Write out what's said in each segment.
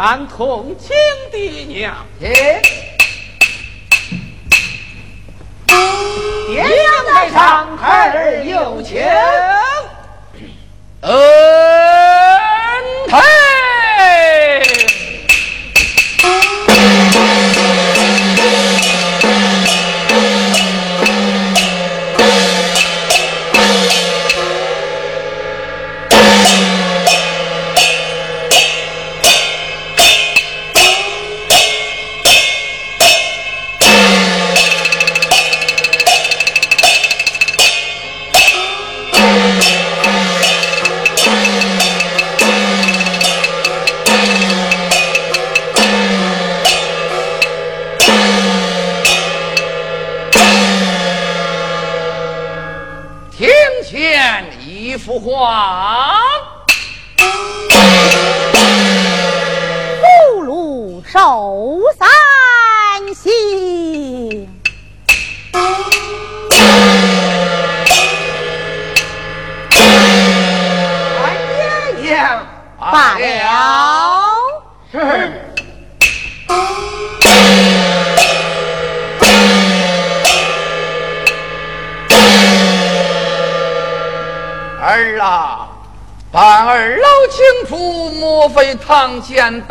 俺同情爹娘。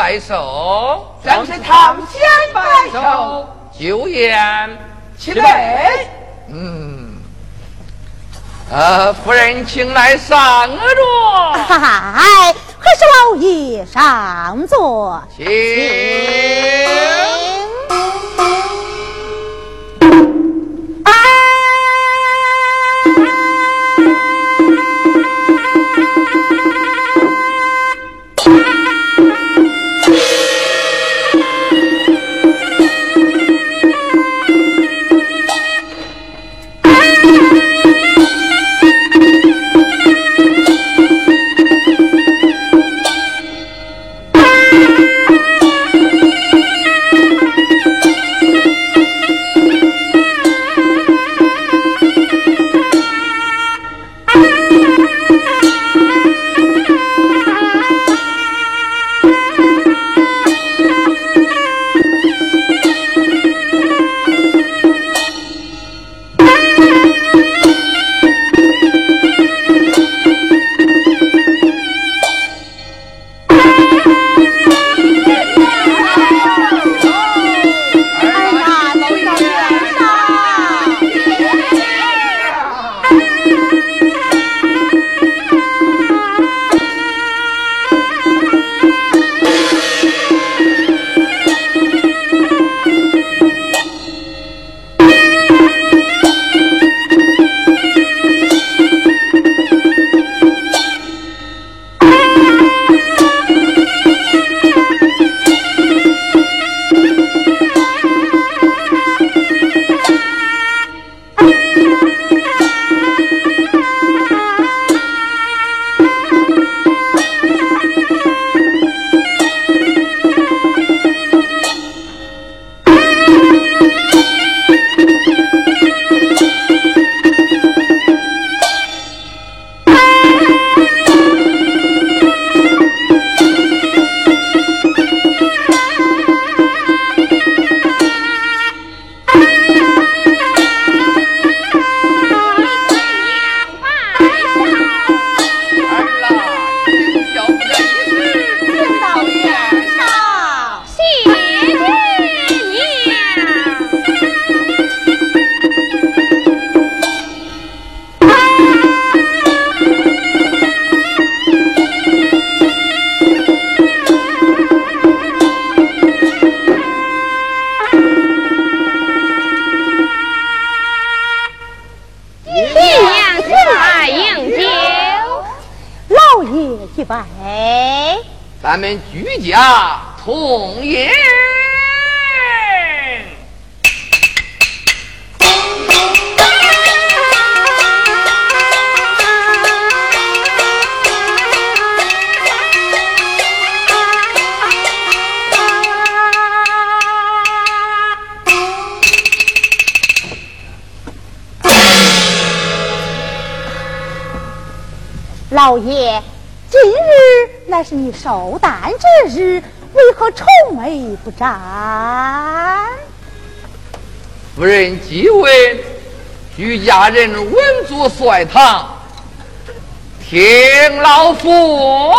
白首，正是堂前白首。酒宴齐来。嗯，呃，夫人请来上座。哈哈，还是老爷上座。请。人稳坐帅堂，听老夫。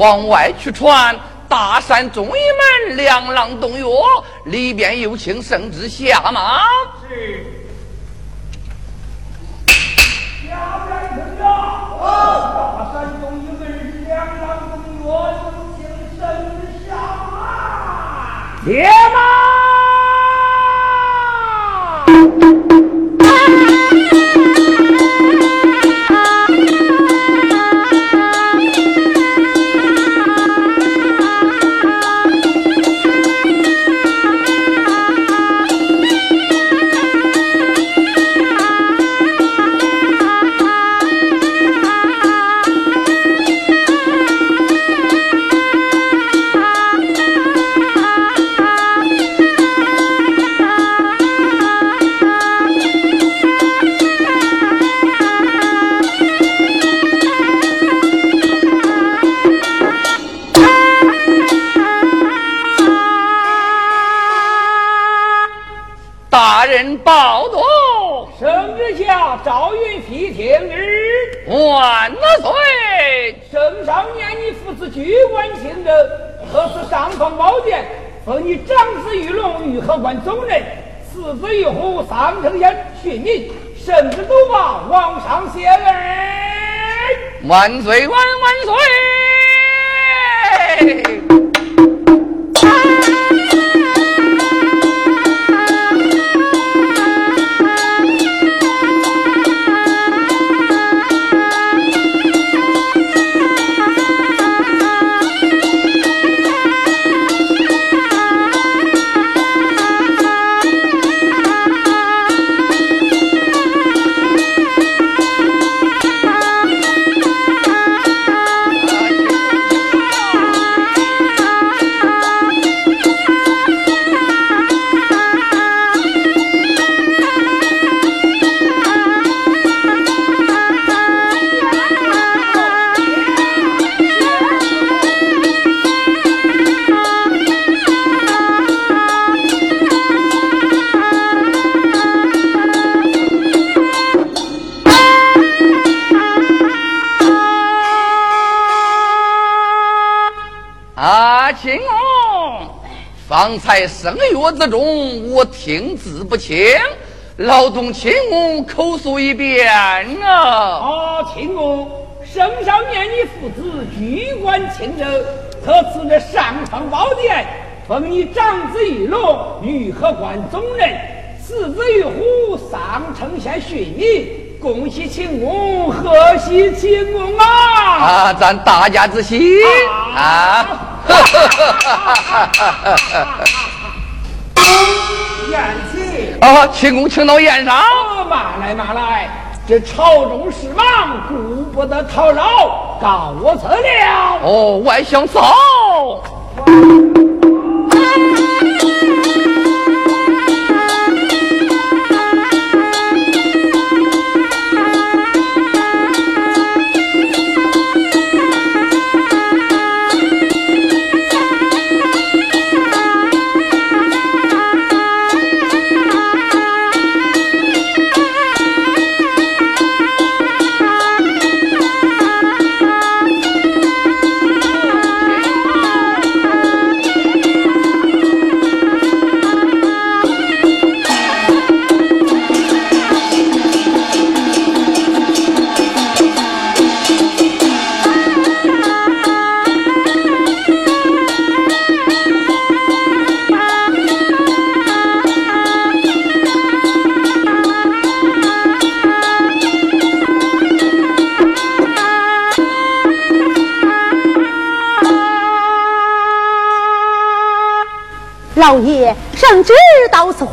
往外去传，大山中一门，两廊洞药，里边有请圣旨下马。是。下来听着，大山中一门，两药，有请圣旨下马。爹妈。万岁！圣上念你父子居官清正，特赐上方宝剑，封你长子玉龙御河关总人，次子玉虎上城县训民，圣旨都把王上谢恩。万岁万万岁！声乐之中，我听字不清，劳动亲翁口述一遍啊！啊，亲翁，圣上念你父子居官清正，特赐这上方宝殿，封你长子玉龙御河关总人，次子玉虎上城县巡礼，恭喜秦公，贺喜秦公啊！啊，咱大家之喜啊！哈 啊，秦公请到宴上。马来马来，这朝中事忙，顾不得讨扰，告我辞了。哦，外相走。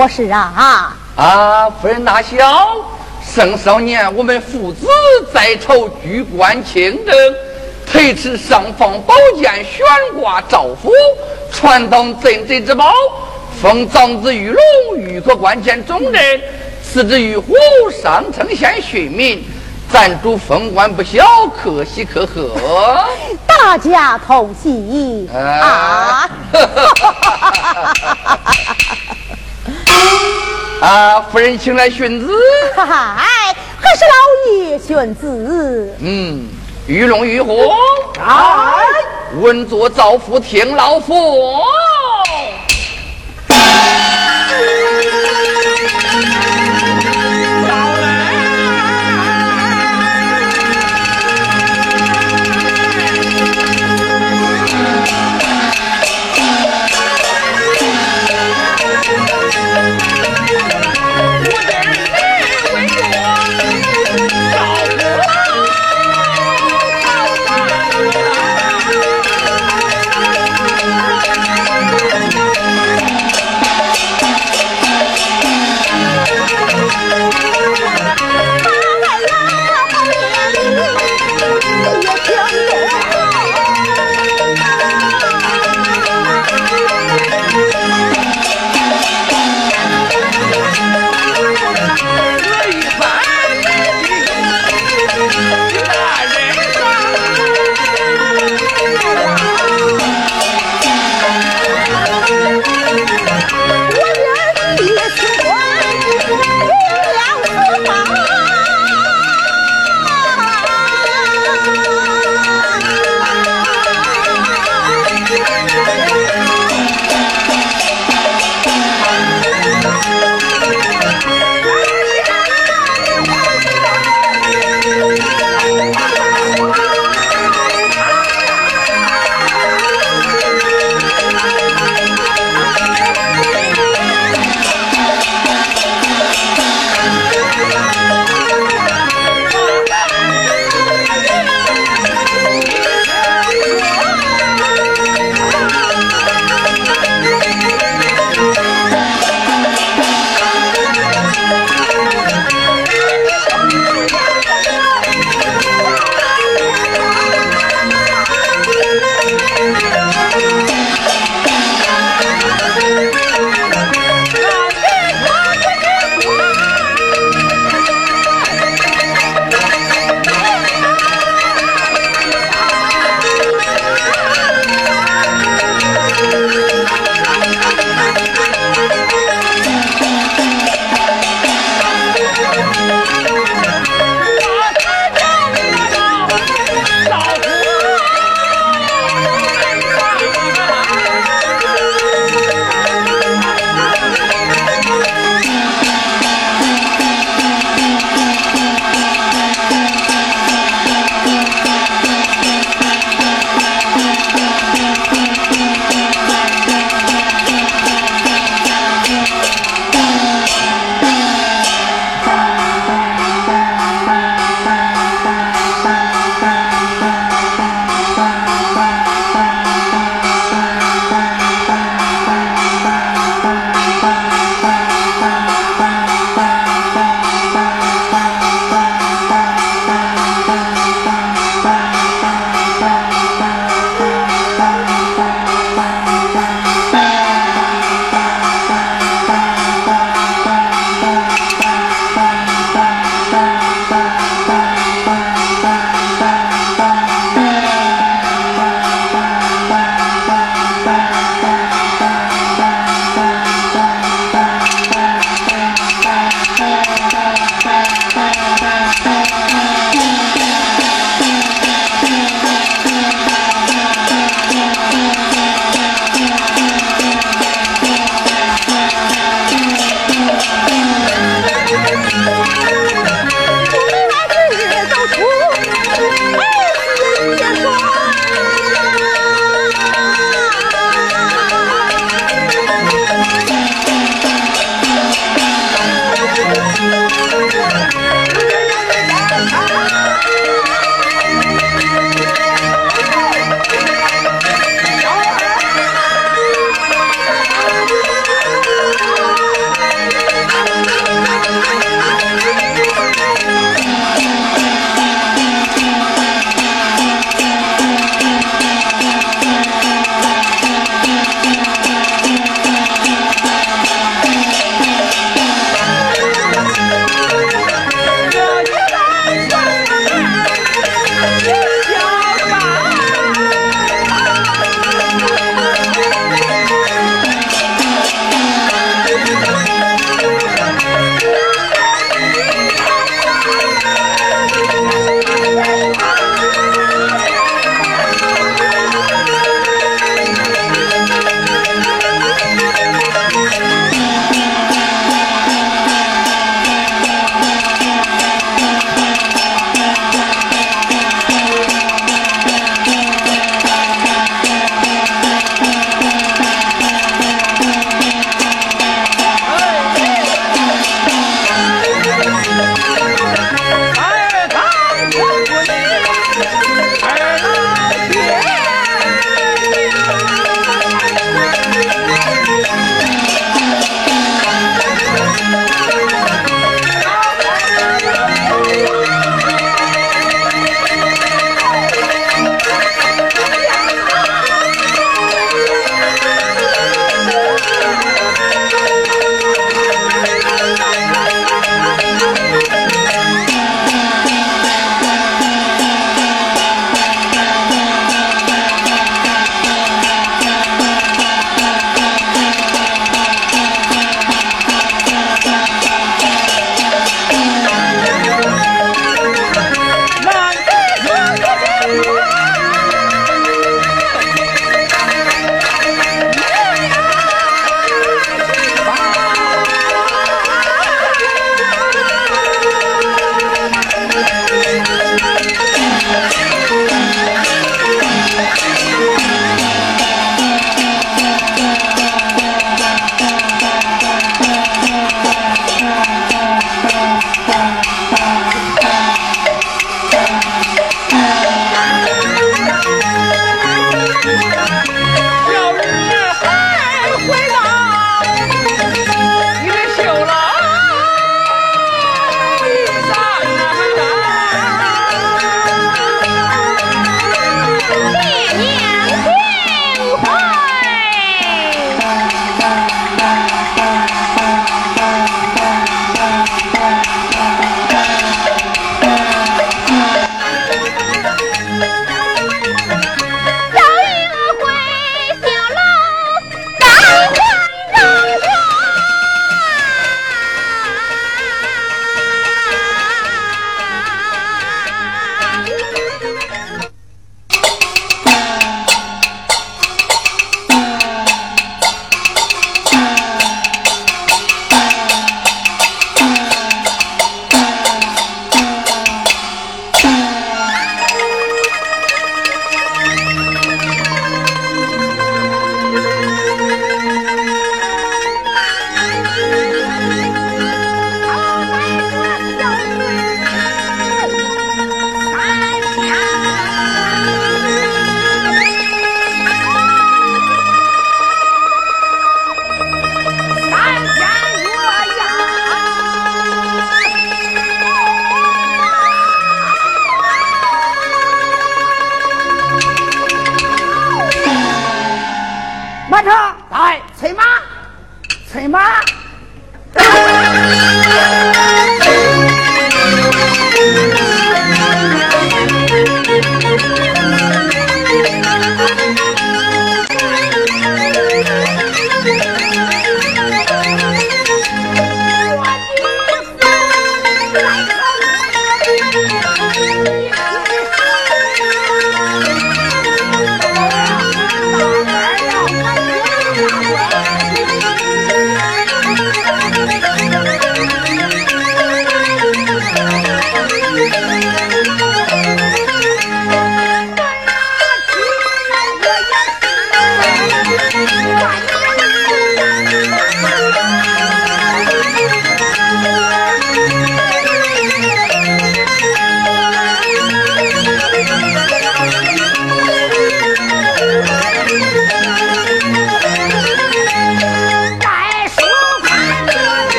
何时啊？啊，夫人大小，圣少年，我们父子在朝居官清正，推迟上方宝剑悬挂诏府，传当镇贼之宝，封长子玉龙御科官前总任，次之玉虎上城县训民。暂主封官不小，可喜可贺，大家同喜啊！啊，夫人，请来荀子。嗨，还是老爷荀子。嗯，鱼龙鱼虎，来，稳坐造福天老夫。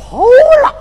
跑了。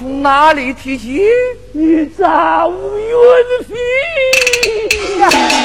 从哪里提起？你咋无缘分？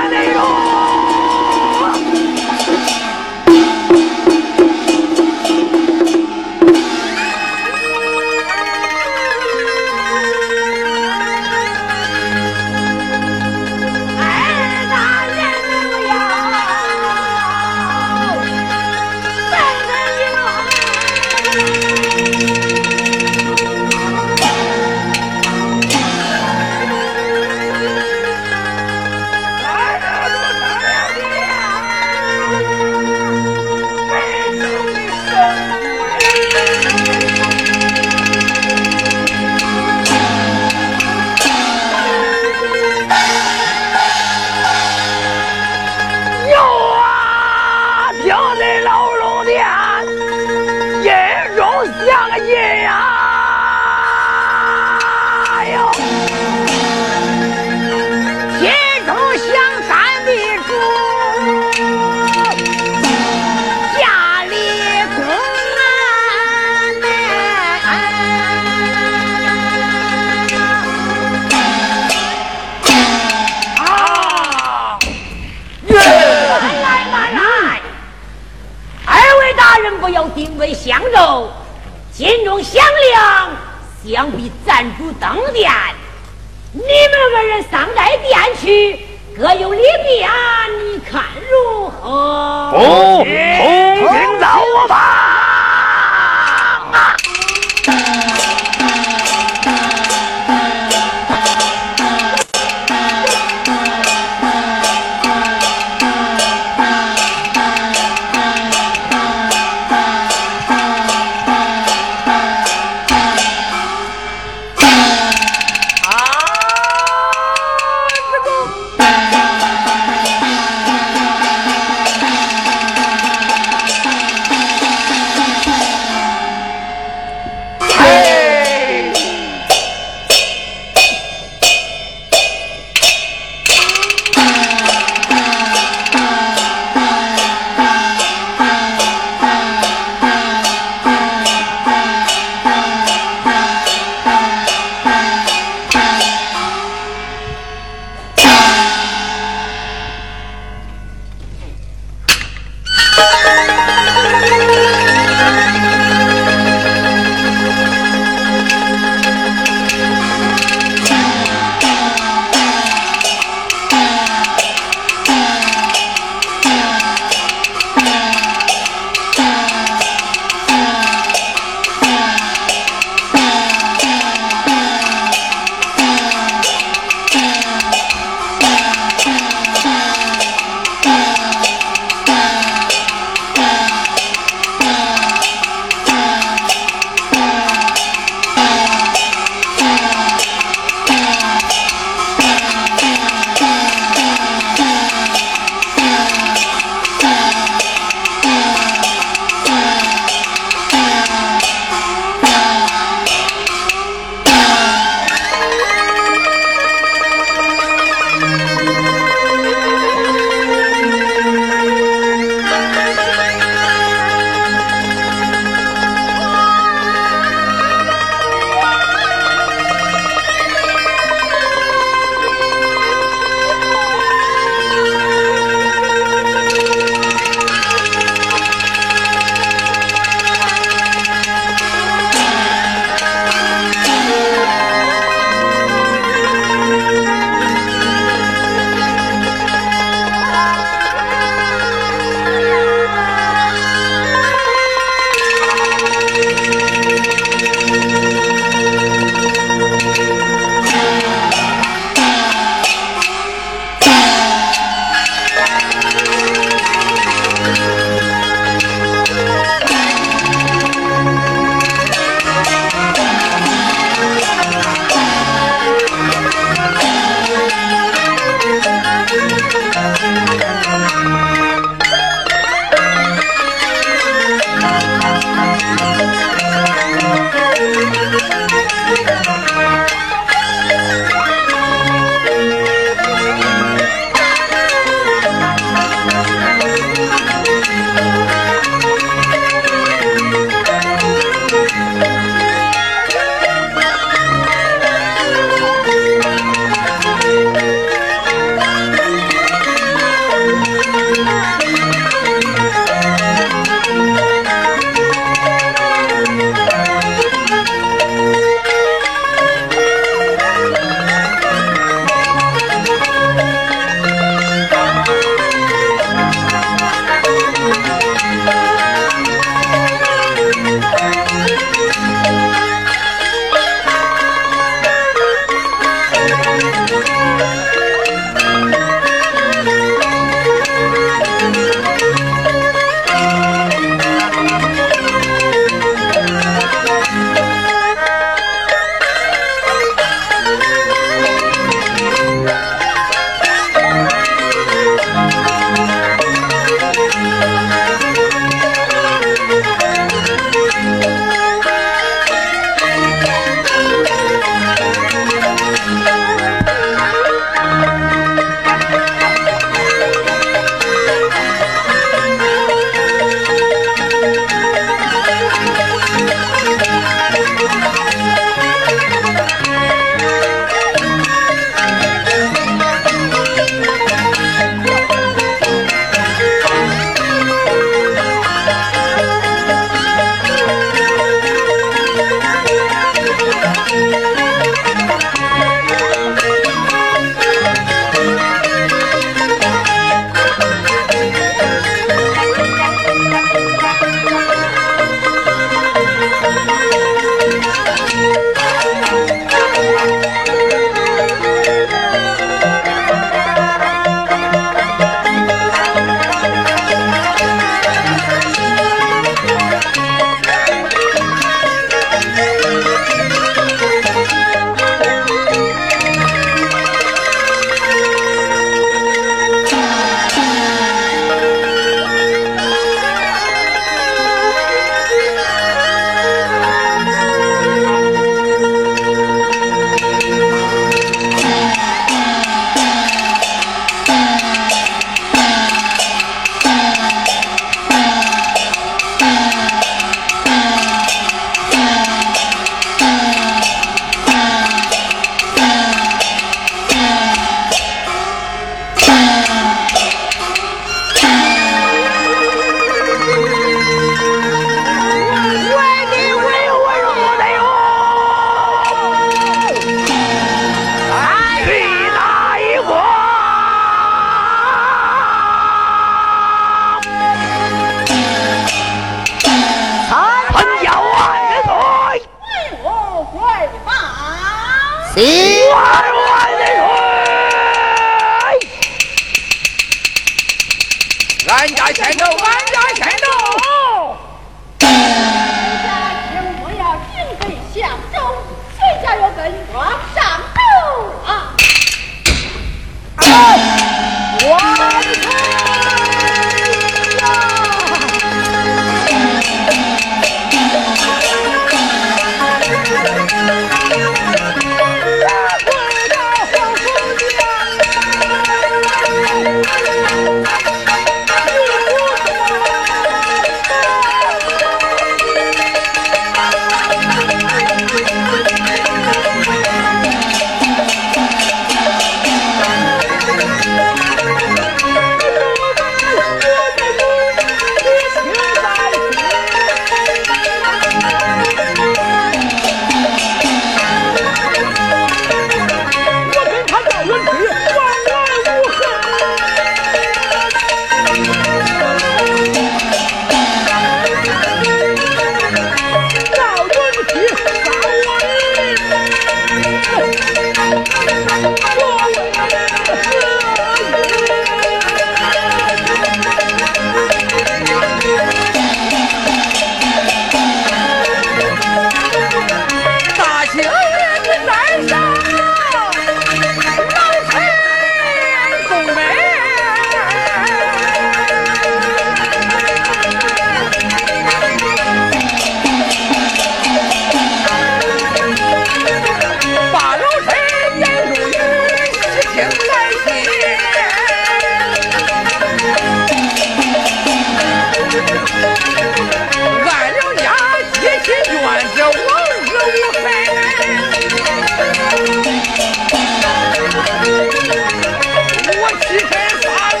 我起身发誓，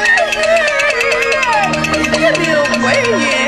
一定归阴。